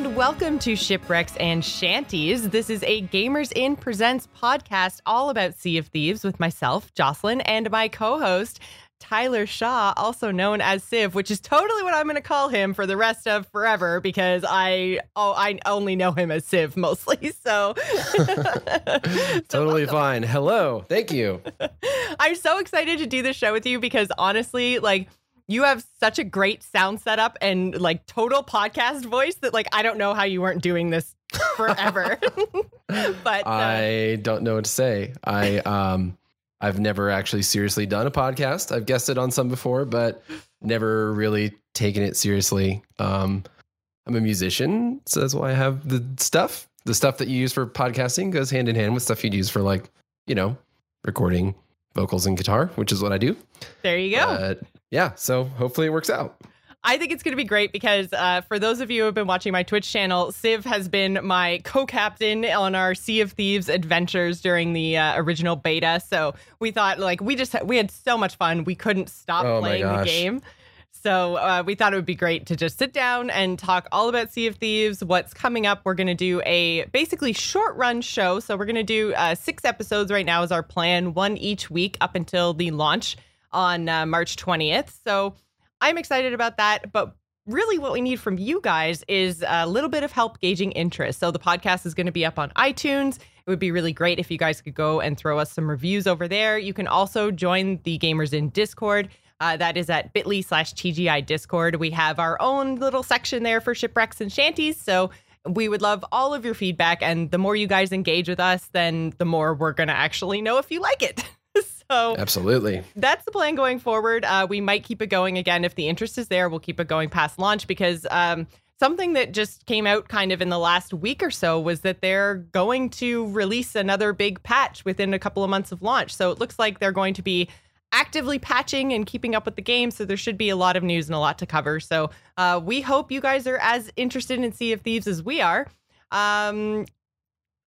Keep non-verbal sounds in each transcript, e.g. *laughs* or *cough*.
and welcome to Shipwrecks and Shanties. This is a Gamers Inn Presents podcast all about Sea of Thieves with myself, Jocelyn, and my co host, Tyler Shaw, also known as Civ, which is totally what I'm going to call him for the rest of forever because I oh I only know him as Civ mostly. *laughs* *laughs* So, totally fine. Hello, thank you. *laughs* I'm so excited to do this show with you because honestly, like you have such a great sound setup and like total podcast voice that like I don't know how you weren't doing this forever. *laughs* but uh, I don't know what to say. I um I've never actually seriously done a podcast. I've guessed it on some before, but never really taken it seriously. Um I'm a musician, so that's why I have the stuff. The stuff that you use for podcasting goes hand in hand with stuff you'd use for like, you know, recording vocals and guitar, which is what I do. There you go. But yeah, so hopefully it works out. I think it's going to be great because uh, for those of you who have been watching my Twitch channel, Civ has been my co captain on our Sea of Thieves adventures during the uh, original beta. So we thought, like, we just we had so much fun. We couldn't stop oh playing the game. So uh, we thought it would be great to just sit down and talk all about Sea of Thieves, what's coming up. We're going to do a basically short run show. So we're going to do uh, six episodes right now, is our plan, one each week up until the launch on uh, March 20th. So I'm excited about that. But really, what we need from you guys is a little bit of help gauging interest. So the podcast is going to be up on iTunes. It would be really great if you guys could go and throw us some reviews over there. You can also join the Gamers Inn Discord. Uh, that is at bit.ly slash TGI Discord. We have our own little section there for shipwrecks and shanties. So we would love all of your feedback. And the more you guys engage with us, then the more we're going to actually know if you like it. *laughs* So absolutely, that's the plan going forward. Uh, we might keep it going again if the interest is there. We'll keep it going past launch because um, something that just came out kind of in the last week or so was that they're going to release another big patch within a couple of months of launch. So it looks like they're going to be actively patching and keeping up with the game. So there should be a lot of news and a lot to cover. So uh, we hope you guys are as interested in Sea of Thieves as we are. Um,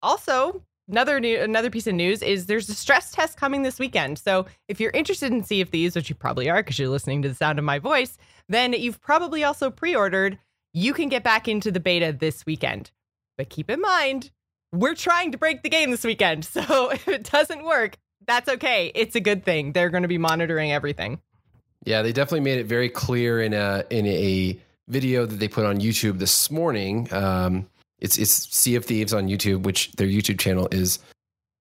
also, another new another piece of news is there's a stress test coming this weekend. So if you're interested in Sea of Thieves, which you probably are because you're listening to the sound of my voice, then you've probably also pre-ordered. You can get back into the beta this weekend. But keep in mind, we're trying to break the game this weekend. *laughs* So if it doesn't work, that's okay. It's a good thing. They're going to be monitoring everything. Yeah, they definitely made it very clear in a in a video that they put on YouTube this morning. Um, it's it's Sea of Thieves on YouTube, which their YouTube channel is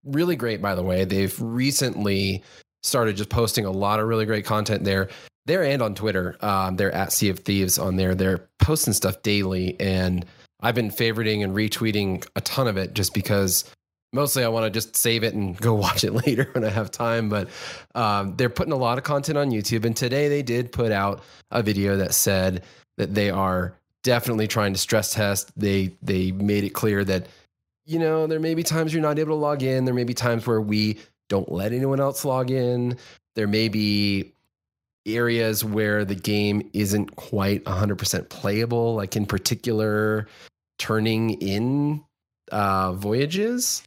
really great. By the way, they've recently started just posting a lot of really great content there. There and on Twitter, um, they're at Sea of Thieves on there. They're posting stuff daily, and I've been favoriting and retweeting a ton of it just because mostly I want to just save it and *laughs* go watch it later when I have time. But um, they're putting a lot of content on YouTube, and today they did put out a video that said that they are definitely trying to stress test. They they made it clear that you know there may be times you're not able to log in. There may be times where we don't let anyone else log in. There may be areas where the game isn't quite 100% playable, like in particular turning in uh, voyages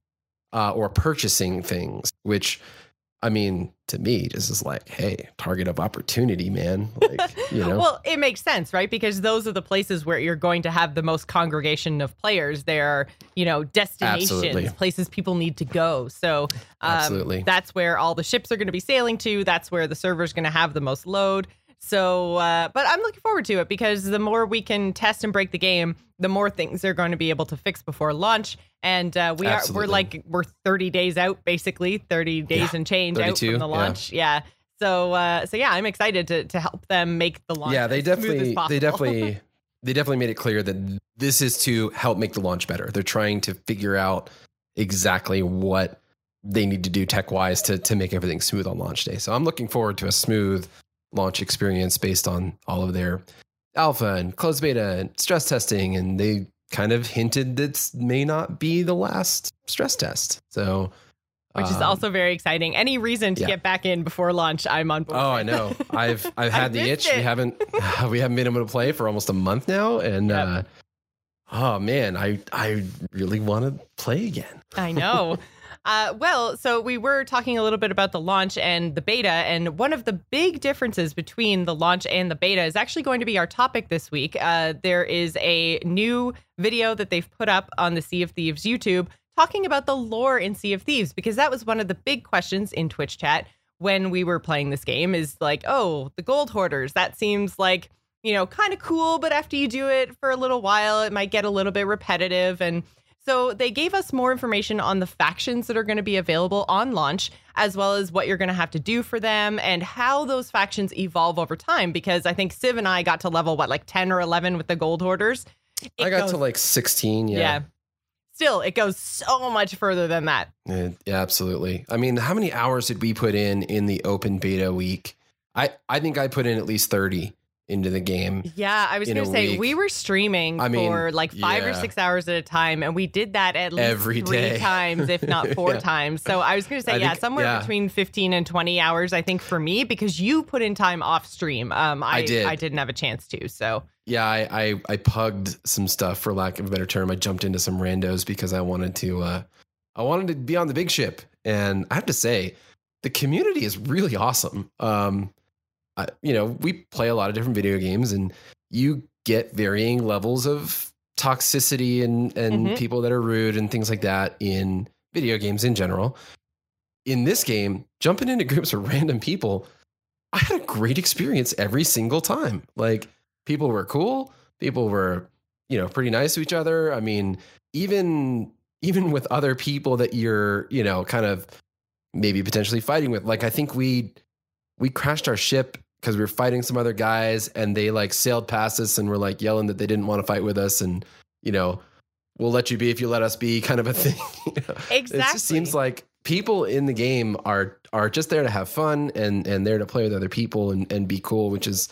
uh, or purchasing things, which I mean, to me, this is like, hey, target of opportunity, man. Like, *laughs* you know. well, it makes sense, right? Because those are the places where you're going to have the most congregation of players. They're, you know, destinations, Absolutely. places people need to go. So, um, Absolutely. that's where all the ships are going to be sailing to. That's where the server's going to have the most load. So, uh, but I'm looking forward to it because the more we can test and break the game, the more things they're going to be able to fix before launch. And uh, we Absolutely. are we're like we're 30 days out, basically 30 days yeah, and change 32, out from the launch. Yeah. yeah. So uh, so yeah, I'm excited to to help them make the launch. Yeah, they definitely they definitely *laughs* they definitely made it clear that this is to help make the launch better. They're trying to figure out exactly what they need to do tech wise to to make everything smooth on launch day. So I'm looking forward to a smooth launch experience based on all of their alpha and closed beta and stress testing. And they kind of hinted that may not be the last stress test. So, which is um, also very exciting. Any reason to yeah. get back in before launch, I'm on board. Oh, I know. *laughs* I've I've had the itch. It. We haven't *laughs* we haven't been able to play for almost a month now, and yep. uh, oh man, I I really want to play again. I know. *laughs* Uh, well, so we were talking a little bit about the launch and the beta, and one of the big differences between the launch and the beta is actually going to be our topic this week. Uh, there is a new video that they've put up on the Sea of Thieves YouTube talking about the lore in Sea of Thieves, because that was one of the big questions in Twitch chat when we were playing this game is like, oh, the gold hoarders, that seems like, you know, kind of cool, but after you do it for a little while, it might get a little bit repetitive. And so they gave us more information on the factions that are going to be available on launch, as well as what you're going to have to do for them and how those factions evolve over time. Because I think Civ and I got to level, what, like 10 or 11 with the gold hoarders? It I got goes, to like 16. Yeah. Yeah. Still, it goes so much further than that. Eh, yeah, absolutely. I mean, how many hours did we put in in the open beta week? I, I think I put in at least 30 into the game. Yeah, I was going to say week. we were streaming I mean, for like five yeah. or six hours at a time, and we did that at least every three day. times, if not *laughs* four yeah. times. So I was going to say, I yeah, think, somewhere yeah. between fifteen and twenty hours, I think for me, because you put in time off stream. Um, I, I did. I didn't have a chance to. So yeah, I, I I pugged some stuff for lack of a better term. I jumped into some randos because I wanted to. Uh, I wanted to be on the big ship, and I have to say, the community is really awesome. Um, uh, you know, we play a lot of different video games and you get varying levels of toxicity and, and mm-hmm. people that are rude and things like that in video games in general. In this game, jumping into *laughs* groups of random people, I had a great experience every single time. Like people were cool, people were, you know, pretty nice to each other. I mean, even even with other people that you're, you know, kind of maybe potentially fighting with. Like I think we we crashed our ship because we were fighting some other guys and they like sailed past us and were like yelling that they didn't want to fight with us and you know we'll let you be if you let us be kind of a *laughs* thing. Exactly it just seems like people in the game are are just there to have fun and and there to play with other people and and be cool which is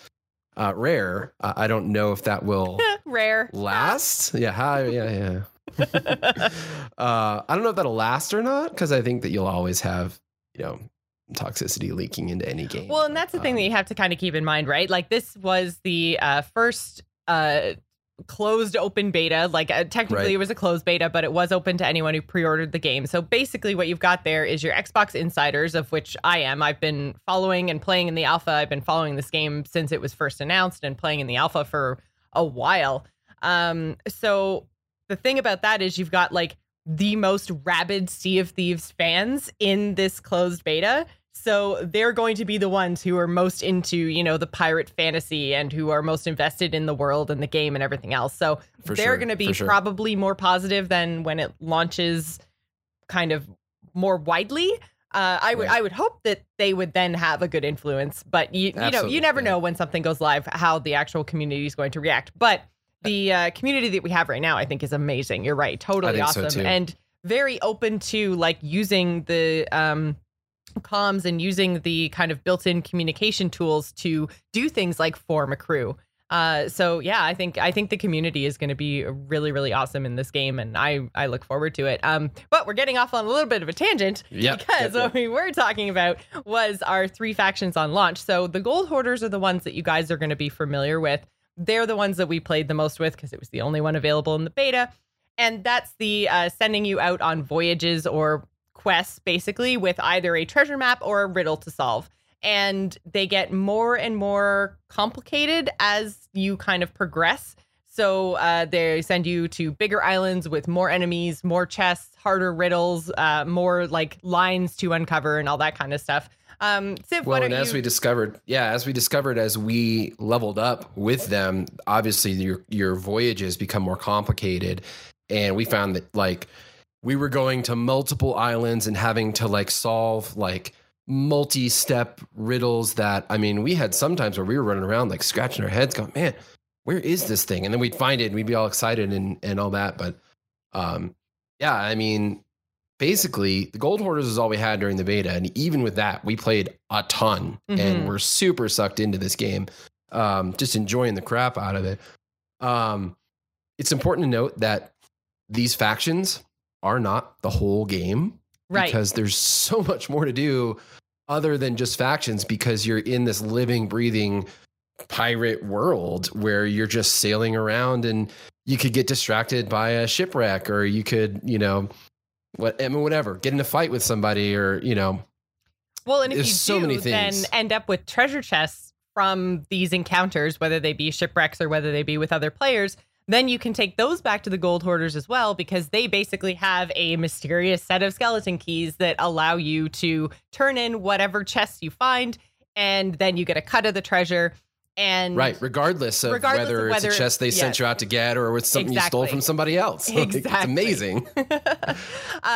uh, rare. Uh, i don't know if that will *laughs* rare. last. Yeah hi, yeah yeah. *laughs* Uh, i don't know if that'll last or not because i think that you'll always have you know toxicity leaking into any game. Well, and that's the um, thing that you have to kind of keep in mind, right? Like this was the uh, first uh, closed open beta. Like uh, technically right. it was a closed beta, but it was open to anyone who pre-ordered the game. So basically, what you've got there is your Xbox insiders, of which I am. I've been following and playing in the alpha. I've been following this game since it was first announced and playing in the alpha for a while. Um, so the thing about that is you've got like the most rabid Sea of Thieves fans in this closed beta so they're going to be the ones who are most into, you know, the pirate fantasy and who are most invested in the world and the game and everything else. So for they're sure, going to be sure. probably more positive than when it launches kind of more widely. Uh, I would right. I would hope that they would then have a good influence, but you you know you never yeah. know when something goes live how the actual community is going to react. But the uh, community that we have right now, I think, is amazing. You're right, totally awesome, so and very open to like using the um, comms and using the kind of built-in communication tools to do things like form a crew. Uh, so yeah, I think I think the community is going to be really really awesome in this game, and I I look forward to it. Um, but we're getting off on a little bit of a tangent yep, because yep, yep. what we were talking about was our three factions on launch. So the gold hoarders are the ones that you guys are going to be familiar with. They're the ones that we played the most with because it was the only one available in the beta, and that's the uh, sending you out on voyages or quests basically with either a treasure map or a riddle to solve. And they get more and more complicated as you kind of progress. So uh, they send you to bigger islands with more enemies, more chests, harder riddles, uh, more like lines to uncover, and all that kind of stuff. Um, well, and as you... we discovered, yeah, as we discovered as we leveled up with them, obviously your your voyages become more complicated, and we found that like we were going to multiple islands and having to like solve like multi-step riddles that I mean, we had sometimes where we were running around like scratching our heads going, "Man, where is this thing?" And then we'd find it and we'd be all excited and and all that, but um yeah, I mean, basically the gold hoarders is all we had during the beta and even with that, we played a ton mm-hmm. and we're super sucked into this game. Um just enjoying the crap out of it. Um it's important to note that these factions are not the whole game. Right. Because there's so *laughs* much more to do other than just factions because you're in this living, breathing pirate world where you're just sailing around and you could get distracted by a shipwreck or you could, you know, what I mean, whatever, get in a fight with somebody, or you know, Well, and if you so do, many then things. end up with treasure chests from these encounters, whether they be shipwrecks or whether they be with other players, then you can take those back to the gold hoarders as well because they basically have a mysterious set of skeleton keys that allow you to turn in whatever chests you find, and then you get a cut of the treasure. And right? Regardless of Regardless of whether it's whether- a chest they yes. sent you out to get, or it's something you stole from somebody else. *laughs* Like, it's amazing. *laughs* uh,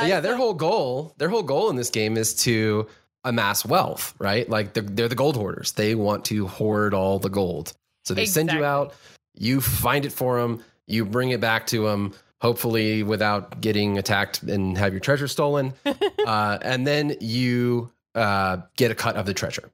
yeah, their so- whole goal, their whole goal in this game is to amass wealth, right? Like they're, they're the gold hoarders. They want to hoard all the gold. So they send you out, you find it for them, you bring it back to them, hopefully without getting attacked and have your treasure stolen, *laughs* uh, and then you uh, get a cut of the treasure.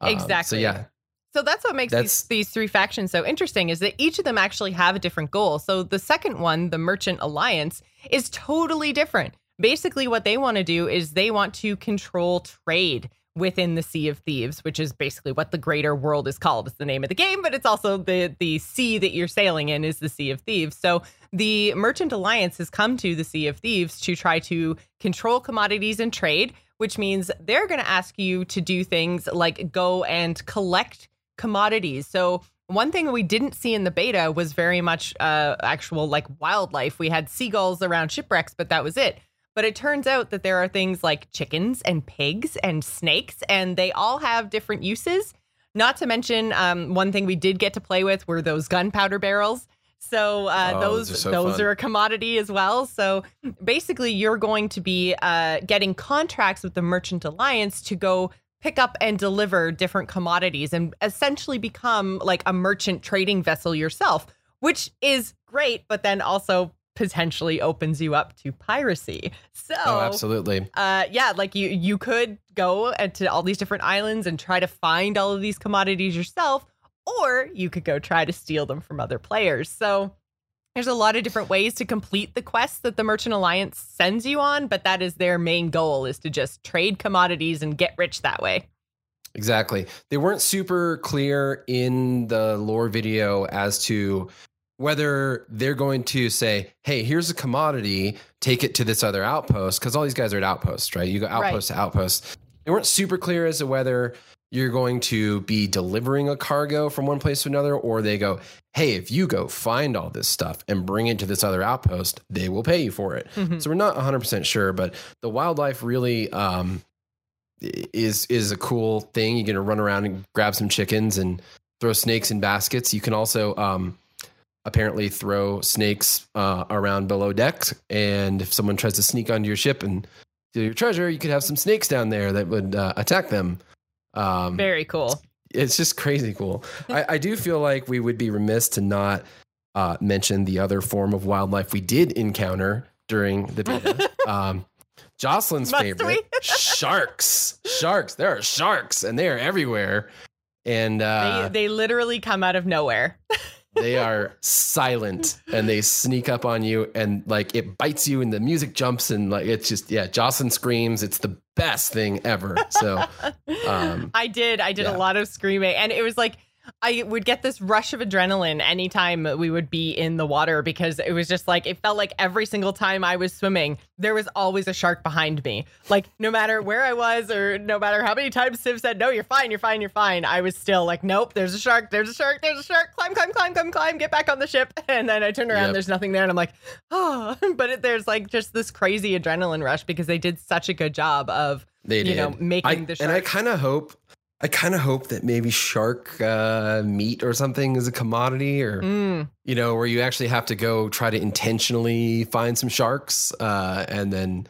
Um, so yeah, So that's what makes That's- these, these three factions so interesting is that each of them actually have a different goal. So the second one, the Merchant Alliance, is totally different. Basically, what they want to do is they want to control trade within the Sea of Thieves, which is basically what the greater world is called. It's the name of the game, but it's also the the sea that you're sailing in is the Sea of Thieves. So the Merchant Alliance has come to the Sea of Thieves to try to control commodities and trade, which means they're going to ask you to do things like go and collect commodities. So one thing we didn't see in the beta was very much uh, actual like wildlife. We had seagulls around shipwrecks, but that was it. But it turns out that there are things like chickens and pigs and snakes, and they all have different uses. Not to mention, um, one thing we did get to play with were those gunpowder barrels. So uh, Oh, those those are so those are a commodity as well. So basically, you're going to be uh, getting contracts with the Merchant Alliance to go pick up and deliver different commodities and essentially become like a merchant trading vessel yourself, which is great, but then also potentially opens you up to piracy. So oh, absolutely. uh yeah like you you could go to all these different islands and try to find all of these commodities yourself or you could go try to steal them from other players so there's a lot of different ways to complete the quests that the merchant alliance sends you on but that is their main goal is to just trade commodities and get rich that way Exactly. They weren't super clear in the lore video as to whether they're going to say, hey, here's a commodity, take it to this other outpost, because all these guys are at outposts, right? You go outpost to outpost. They weren't super clear as to whether you're going to be delivering a cargo from one place to another, or they go, hey, if you go find all this stuff and bring it to this other outpost, they will pay you for it. Mhm. So we're not 100% sure, but the wildlife really um, is is a cool thing. You're gonna run around and grab some chickens and throw snakes in baskets. You can also um, apparently throw snakes uh, around below decks, and if someone tries to sneak onto your ship and steal your treasure, you could have some snakes down there that would uh, attack them. Um, very cool it's just crazy cool. I, I do feel like we would be remiss to not uh, mention the other form of wildlife we did encounter during the beta. *laughs* um, Jocelyn's Must favorite sharks. Sharks. There are sharks, and they are everywhere. And uh, they, they literally come out of nowhere *laughs* they are silent and they sneak up on you and like it bites you and the music jumps and like it's just yeah jocelyn screams it's the best thing ever so Um, *laughs* I did. I did yeah. a lot of screaming, and it was like I would get this rush of adrenaline anytime we would be in the water because it was just like it felt like every single time I was swimming, there was always a shark behind me. Like no matter where I was or no matter how many times Civ said, "No, you're fine, you're fine, you're fine," I was still like, "Nope, there's a shark, there's a shark, there's a shark. Climb, climb, climb, climb, climb. Get back on the ship." *laughs* And then I turn around, Yep. there's nothing there, and I'm like, "Oh!" *laughs* But it, there's like just this crazy adrenaline rush because they did such a good job of they you did know making I, the shark. and i kind of hope i kind of hope that maybe shark uh, meat or something is a commodity or Mm. you know where you actually have to go try to intentionally find some sharks uh, and then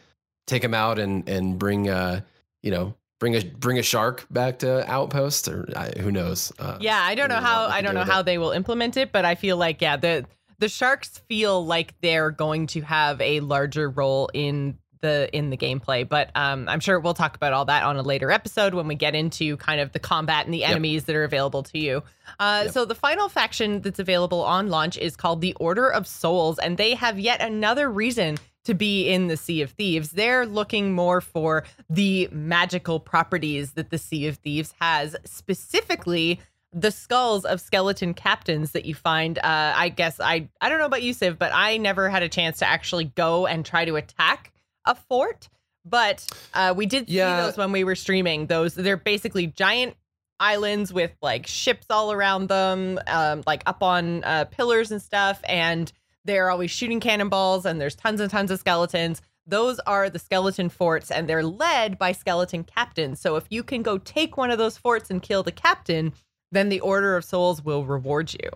take them out and and bring uh you know bring a bring a shark back to outpost or uh, who knows uh, Yeah, I don't know how I don't know how it. they will implement it, but I feel like yeah, the the sharks feel like they're going to have a larger role in the in the gameplay. But um, I'm sure we'll talk about all that on a later episode when we get into kind of the combat and the enemies that are available to you. Uh, Yep. So the final faction that's available on launch is called the Order of Souls, and they have yet another reason to be in the Sea of Thieves. They're looking more for the magical properties that the Sea of Thieves has, specifically the skulls of skeleton captains that you find. Uh, I guess I I don't know about you, Civ, but I never had a chance to actually go and try to attack a fort, but uh, we did Yeah. see those when we were streaming. Those they're basically giant islands with like ships all around them, um, like up on uh, pillars and stuff, and they're always shooting cannonballs. And there's tons and tons of skeletons. Those are the skeleton forts, and they're led by skeleton captains. So if you can go take one of those forts and kill the captain, then the Order of Souls will reward you.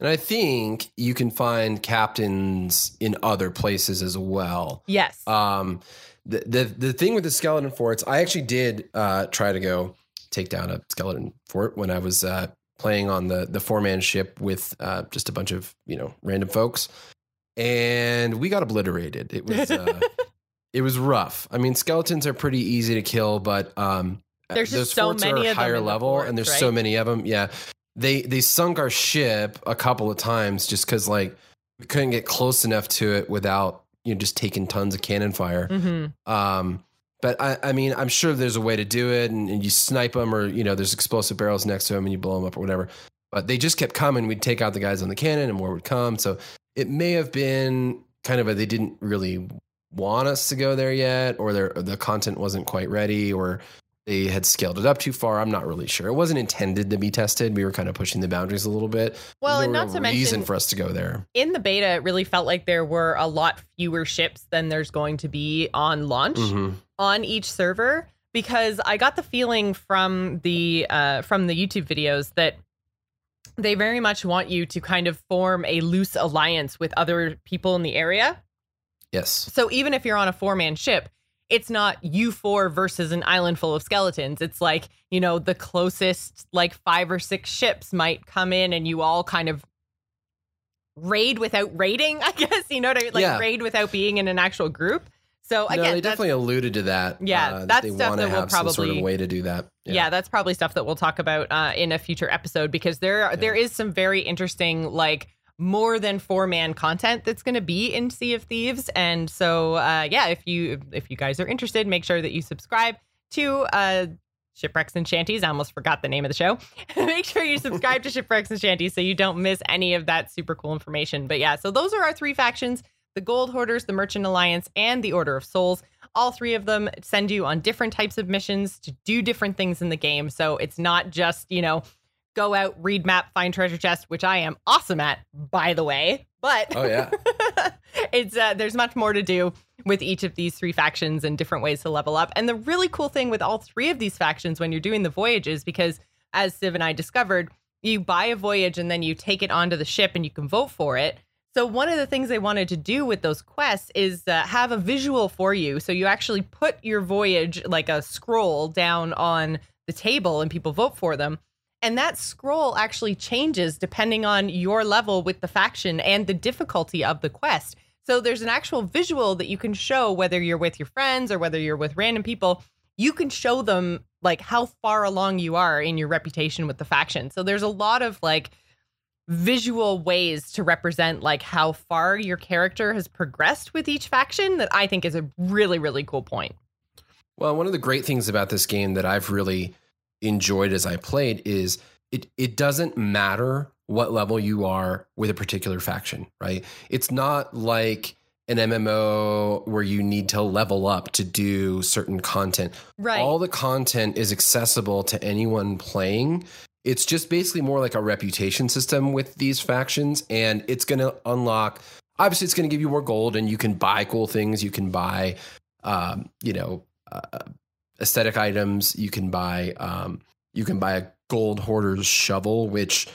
And I think you can find captains in other places as well. Yes. Um, the, the the thing with the skeleton forts, I actually did uh, try to go take down a skeleton fort when I was uh, playing on the the four man ship with uh, just a bunch of you know random folks, and we got obliterated. It was uh, *laughs* it was rough. I mean, skeletons are pretty easy to kill, but um, There's just so many are of them higher level, forts, and there's right? so many of them. Yeah, they they sunk our ship a couple of times just because like we couldn't get close enough to it without you know just taking tons of cannon fire. hmm Um, but I, I mean, I'm sure there's a way to do it, and, and you snipe them, or you know, there's explosive barrels next to them, and you blow them up or whatever. But they just kept coming. We'd take out the guys on the cannon, and more would come. So it may have been kind of a they didn't really want us to go there yet, or their the content wasn't quite ready, or they had scaled it up too far. I'm not really sure. It wasn't intended to be tested. We were kind of pushing the boundaries a little bit. Well, and not to mention, reason for us to go there. in the beta, it really felt like there were a lot fewer ships than there's going to be on launch Mhm. on each server because I got the feeling from the uh, from the YouTube videos that they very much want you to kind of form a loose alliance with other people in the area. Yes. So even if you're on a four man ship, it's not you four versus an island full of skeletons. It's like, you know, the closest like five or six ships might come in and you all kind of raid without raiding, *laughs* I guess. You know what I mean? Like Yeah. raid without being in an actual group. So again, no, they definitely alluded to that. Yeah, uh, that's stuff that we'll some sort of probably- way to do that. yeah. that's probably stuff that we'll talk about uh, in a future episode because there there is some very interesting like more than four man content that's going to be in Sea of Thieves, and so uh, yeah, if you if you guys are interested, make sure that you subscribe to uh, Shipwrecks and Shanties. I almost forgot the name of the show. *laughs* make sure you subscribe to *laughs* Shipwrecks and Shanties so you don't miss any of that super cool information. But yeah, so those are our three factions. The Gold Hoarders, the Merchant Alliance, and the Order of Souls all three of them send you on different types of missions to do different things in the game. So it's not just, you know, go out, read map, find treasure chest, which I am awesome at, by the way. But Oh yeah. *laughs* it's uh, there's much more to do with each of these three factions and different ways to level up. And the really cool thing with all three of these factions when you're doing the voyages, because as Civ and I discovered, you buy a voyage and then you take it onto the ship and you can vote for it. So one of the things they wanted to do with those quests is uh, have a visual for you. So you actually put your voyage like a scroll down on the table and people vote for them. And that scroll actually changes depending on your level with the faction and the difficulty of the quest. So there's an actual visual that you can show whether you're with your friends or whether you're with random people. You can show them like how far along you are in your reputation with the faction. So there's a lot of like visual ways to represent like how far your character has progressed with each faction that I think is a really really cool point. Well, one of the great things about this game that I've really enjoyed as I played is it it doesn't matter what level you are with a particular faction, right? It's not like an MMO where you need to level up to do certain content. Right. All the content is accessible to anyone playing. It's just basically more like a reputation system with these factions, and it's going to unlock. Obviously, it's going to give you more gold, and you can buy cool things. You can buy, um, you know, uh, aesthetic items. You can buy, um, you can buy a gold hoarder's shovel, which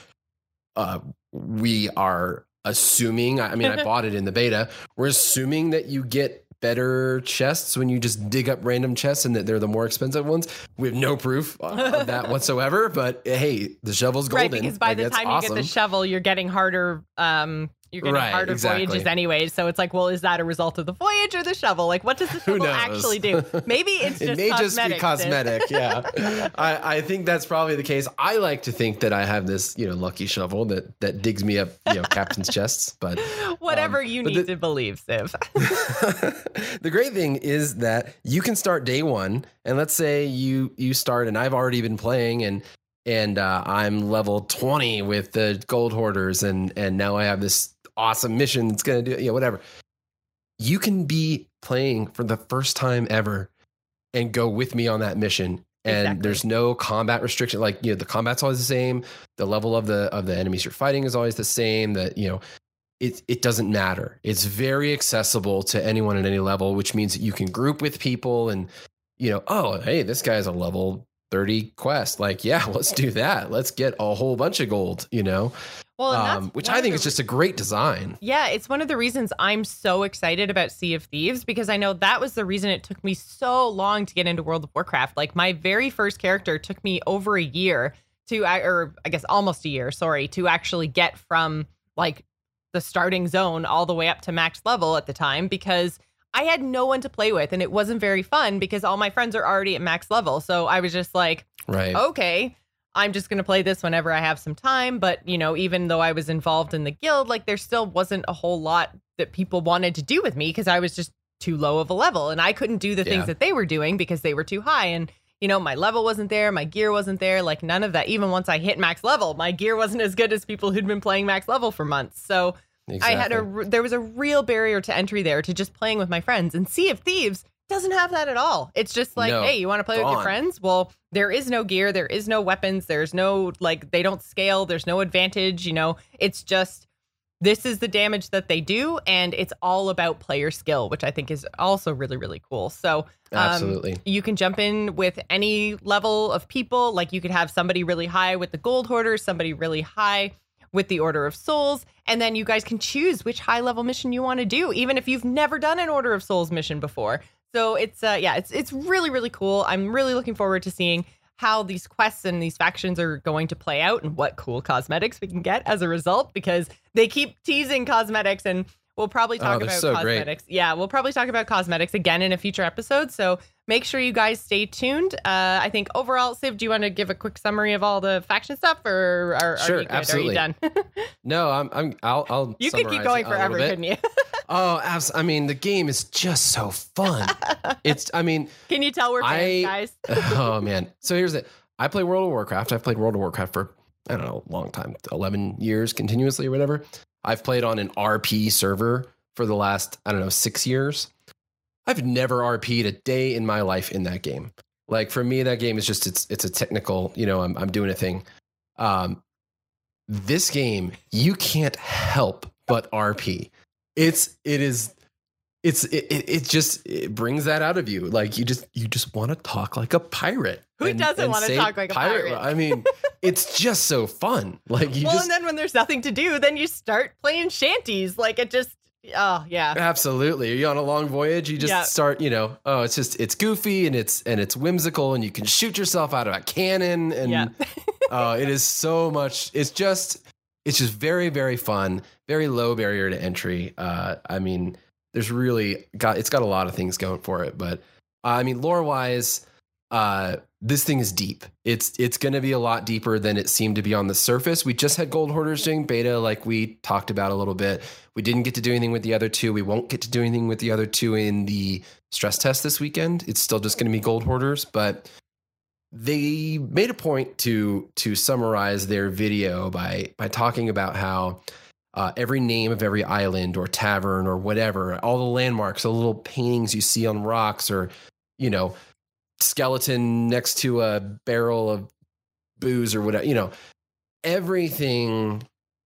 uh, we are assuming. I mean, I *laughs* bought it in the beta. We're assuming that you get better chests when you just dig up random chests and that they're the more expensive ones. We have no proof of *laughs* that whatsoever. But hey, the shovel's golden. Right, because by Like, the time you get the shovel, you're getting harder. Um, you're getting Right, harder exactly. voyages anyway. So it's like, well, is that a result of the voyage or the shovel? Like, what does the *laughs* shovel actually do? Maybe it's *laughs* just it may just be cosmetic. Yeah, *laughs* I, I think that's probably the case. I like to think that I have this, you know, lucky shovel that that digs me up, you know, captain's chests. But Whatever Um, you but need the- to believe, Civ. the great thing is that you can start day one, and let's say you you start, and I've already been playing, and and uh, I'm level twenty with the gold hoarders, and and now I have this awesome mission that's gonna do, you know, whatever. you can be playing for the first time ever and go with me on that mission and Exactly. there's no combat restriction like you know the combat's always the same the level of the of the enemies you're fighting is always the same that you know it it doesn't matter it's very accessible to anyone at any level which means that you can group with people and you know oh hey this guy's a level 30 quest like yeah *laughs* let's do that let's get a whole bunch of gold you know Well, um, which i think the is just a great design Yeah, it's one of the reasons I'm so excited about Sea of Thieves because I know that was the reason it took me so long to get into World of Warcraft. Like my very first character took me over a year to, or I guess almost a year, sorry, to actually get from like the starting zone all the way up to max level at the time because I had no one to play with and it wasn't very fun because all my friends are already at max level. So I was just like, right okay, I'm just going to play this whenever I have some time. But, you know, even though I was involved in the guild, like there still wasn't a whole lot that people wanted to do with me because I was just too low of a level and I couldn't do the Yeah. things that they were doing because they were too high. And, you know, my level wasn't there, my gear wasn't there, like none of that. Even once I hit max level, my gear wasn't as good as people who'd been playing max level for months. So, I had a there was a real barrier to entry there to just playing with my friends. And Sea of Thieves doesn't have that at all. It's just like, No, hey, you want to play with your friends? Well, there is no gear, there is no weapons, there's no like they don't scale, there's no advantage, you know. It's just this is the damage that they do and it's all about player skill, which I think is also really really cool. So, um, absolutely you can jump in with any level of people. Like you could have somebody really high with the gold hoarder, somebody really high with the Order of Souls, and then you guys can choose which high level mission you want to do, even if you've never done an Order of Souls mission before. So it's uh yeah, it's it's really really cool. I'm really looking forward to seeing how these quests and these factions are going to play out and what cool cosmetics we can get as a result because they keep teasing cosmetics and we'll probably Oh, talk they're about so great. cosmetics. Yeah, we'll probably talk about cosmetics again in a future episode. So make sure you guys stay tuned. Uh, I think overall, Civ, do you want to give a quick summary of all the faction stuff, or are, are you good? absolutely. Are you done? *laughs* no i'm i'm i'll, I'll you could keep going it a little forever, couldn't you? *laughs* Oh, abs- I mean, the game is just so fun. *laughs* it's, I mean, Can you tell we're fans, I- guys? oh man. So here's it. I play World of Warcraft. I've played World of Warcraft for I don't know, a long time, eleven years continuously or whatever. I've played on an RP server for the last I don't know six years. I've never RP'd a day in my life in that game. Like for me, that game is just it's it's a technical. You know, I'm I'm doing a thing. Um, this game you can't help but RP. It's it is it's it, it, it just it brings that out of you like you just you just want to talk like a pirate Who doesn't wanna talk like a pirate? i mean *laughs* it's just so fun like you well, just and then when there's nothing to do, then you start playing shanties. Like it just, oh yeah, absolutely. Are you on a long voyage? You just Yeah. start you know oh it's just it's goofy and it's and it's whimsical and you can shoot yourself out of a cannon and yeah. oh *laughs* it is so much it's just it's just very very fun very low barrier to entry. Uh i mean there's really got it's got a lot of things going for it but uh, i mean lore wise uh this thing is deep. It's it's going to be a lot deeper than it seemed to be on the surface. We just had gold hoarders doing beta like we talked about a little bit we didn't get to do anything with the other two. We won't get to do anything with the other two in the stress test this weekend. It's still just going to be gold hoarders but they made a point to to summarize their video by by talking about how uh, every name of every island or tavern or whatever, all the landmarks, the little paintings you see on rocks, or you know, skeleton next to a barrel of booze or whatever, you know, everything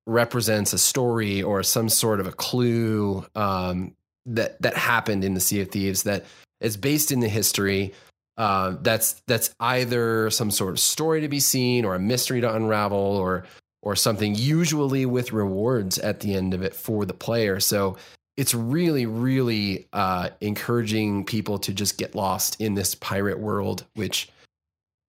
represents a story or some sort of a clue um, that that happened in the Sea of Thieves that is based in the history uh, that's that's either some sort of story to be seen or a mystery to unravel or or something usually with rewards at the end of it for the player. So it's really really uh, encouraging people to just get lost in this pirate world which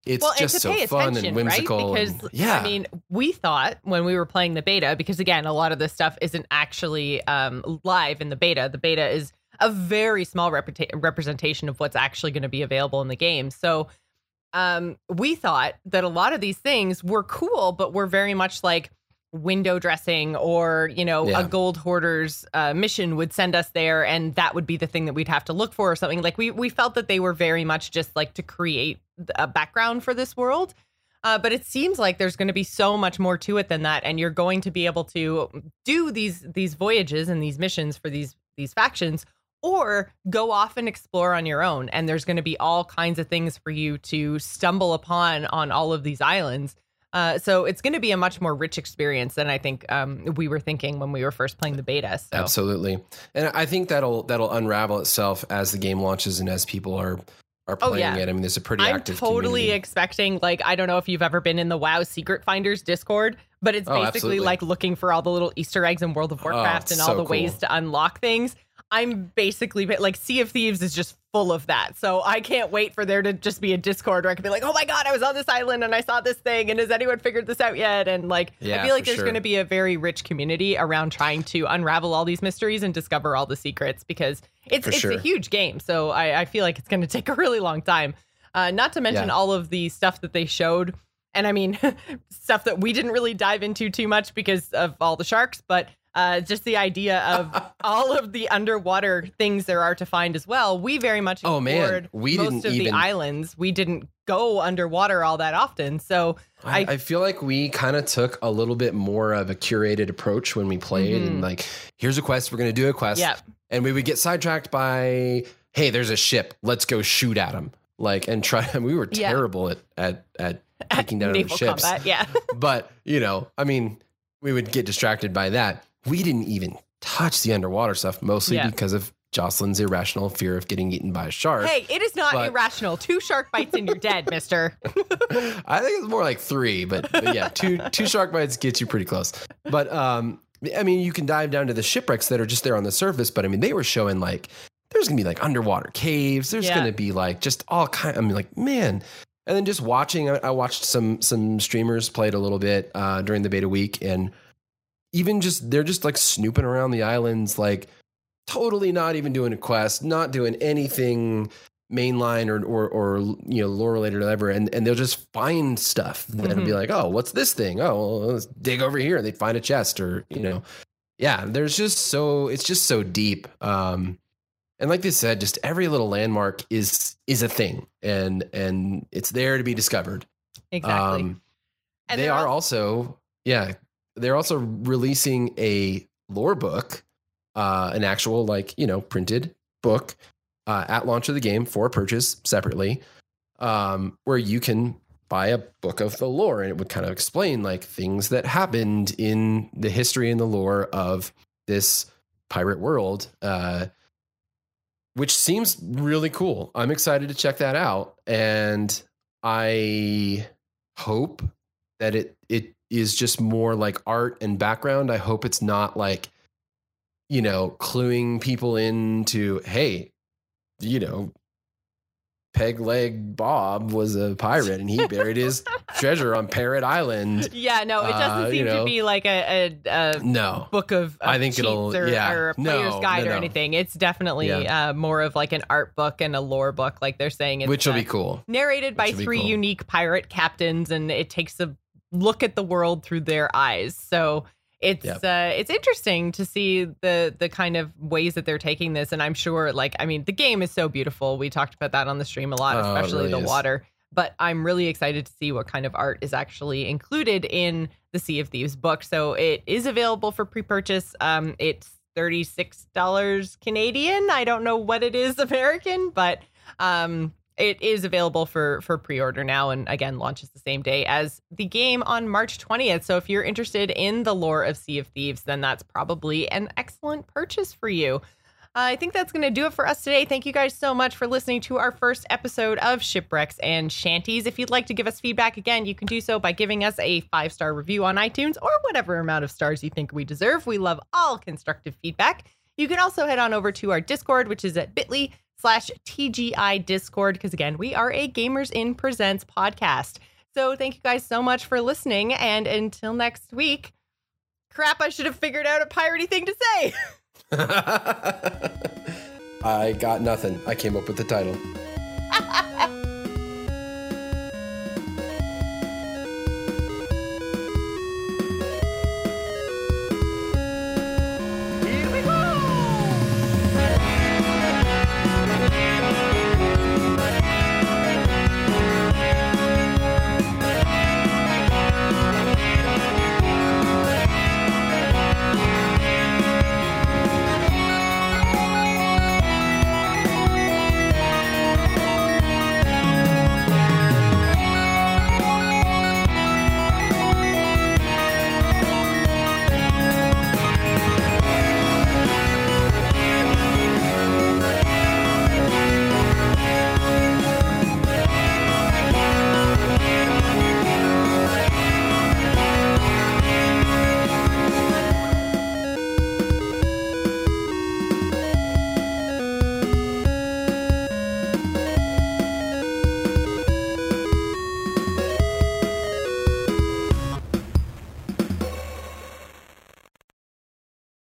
it's well, just and so fun and whimsical right? and- Because yeah I mean, we thought when we were playing the beta, because again, a lot of this stuff isn't actually um, live in the beta. The beta is a very small representation of what's actually going to be available in the game. So um, we thought that a lot of these things were cool, but were very much like window dressing or you know Yeah. a gold hoarders uh, mission would send us there and that would be the thing that we'd have to look for or something like we we felt that they were very much just like to create a background for this world uh, but it seems like there's going to be so much more to it than that and you're going to be able to do these these voyages and these missions for these these factions or go off and explore on your own. And there's going to be all kinds of things for you to stumble upon on all of these islands. Uh, so it's going to be a much more rich experience than I think um, we were thinking when we were first playing the beta. So. Absolutely, and I think that'll that'll unravel itself as the game launches and as people are are oh, playing oh, yeah. it. I mean, there's a pretty I'm active. totally community. expecting like I don't know if you've ever been in the WoW Secret Finders Discord, but it's oh, basically like looking for all the little Easter eggs in World of oh, Warcraft oh, and all so the cool. ways to unlock things. I'm basically like Sea of Thieves is just full of that. So I can't wait for there to just be a Discord where I can be like, oh my God, I was on this island and I saw this thing. And has anyone figured this out yet? And like, yeah, I feel like there's sure. going to be a very rich community around trying to unravel all these mysteries and discover all the secrets because it's, it's sure. a huge game. So I, I feel like it's going *laughs* to take a really long time. Uh, not to mention yeah. all of the stuff that they showed. And I mean, *laughs* stuff that we didn't really dive into too much because of all the sharks, but uh, just the idea of *laughs* all of the underwater things there are to find as well. We very much oh man, we most didn't of even... the islands. We didn't go underwater all that often, so I, I feel like we kind of took a little bit more of a curated approach when we played, mm-hmm. and like, here's a quest, we're gonna do a quest, yep. and we would get sidetracked by, hey, there's a ship, let's go shoot at them, like, and try. *laughs* we were terrible at at at taking down ships, combat, yeah. *laughs* but you know, I mean, we would get distracted by that we didn't even touch the underwater stuff, mostly yeah. because of Jocelyn's irrational fear of getting eaten by a shark. Hey, it is not but, irrational. Two shark bites and you're dead, mister. *laughs* I think it's more like three, but, but, yeah, two two shark bites gets you pretty close. But um, I mean, you can dive down to the shipwrecks that are just there on the surface, but I mean, they were showing like there's gonna be like underwater caves. There's yeah. gonna be like just all kind. I mean, like man. And then just watching, I, I watched some some streamers played a little bit uh, during the beta week, and even just they're just like snooping around the islands, like totally not even doing a quest, not doing anything mainline or or or you know lore related or whatever, and and they'll just find stuff mm-hmm. and be like, oh, what's this thing? Oh, well, let's dig over here. And they'd find a chest or you know, yeah. There's just so it's just so deep. Um, and like they said, just every little landmark is is a thing, and and it's there to be discovered. Exactly. Um, and they are also yeah they're also releasing a lore book, uh, an actual like you know printed book uh, at launch of the game for purchase separately, um, where you can buy a book of the lore and it would kind of explain like things that happened in the history and the lore of this pirate world. Uh, which seems really cool. I'm excited to check that out, and I hope that it it is just more like art and background. I hope it's not like, you know, cluing people into, hey, you know, peg leg Bob was a pirate and he buried his *laughs* treasure on Parrot Island. Yeah, no, it doesn't uh, seem you know, to be like a, a, a no book of, of I think it'll or, yeah or a player's no, guide no, or anything. It's definitely yeah. uh, more of like an art book and a lore book, like they're saying. It's, Which will uh, be cool. Narrated by three cool. unique pirate captains, and it takes a look at the world through their eyes. So it's yep. uh, it's interesting to see the the kind of ways that they're taking this, and I'm sure, like, I mean, the game is so beautiful. We talked about that on the stream a lot, oh, especially really the is. water. But I'm really excited to see what kind of art is actually included in the Sea of Thieves book. So it is available for pre-purchase. Um, it's thirty six dollars Canadian. I don't know what it is *laughs* American, but um, it is available for for pre-order now and again launches the same day as the game on March 20th. So if you're interested in the lore of Sea of Thieves, then that's probably an excellent purchase for you. I think that's going to do it for us today. Thank you guys so much for listening to our first episode of Shipwrecks and Shanties. If you'd like to give us feedback again, you can do so by giving us a five star review on iTunes or whatever amount of stars you think we deserve. We love all constructive feedback. You can also head on over to our Discord, which is at bit.ly slash TGI Discord, because again, we are a Gamers Inn Presents podcast. So thank you guys so much for listening. And until next week, crap, I should have figured out a piratey thing to say. *laughs* *laughs* I got nothing. I came up with the title. *laughs*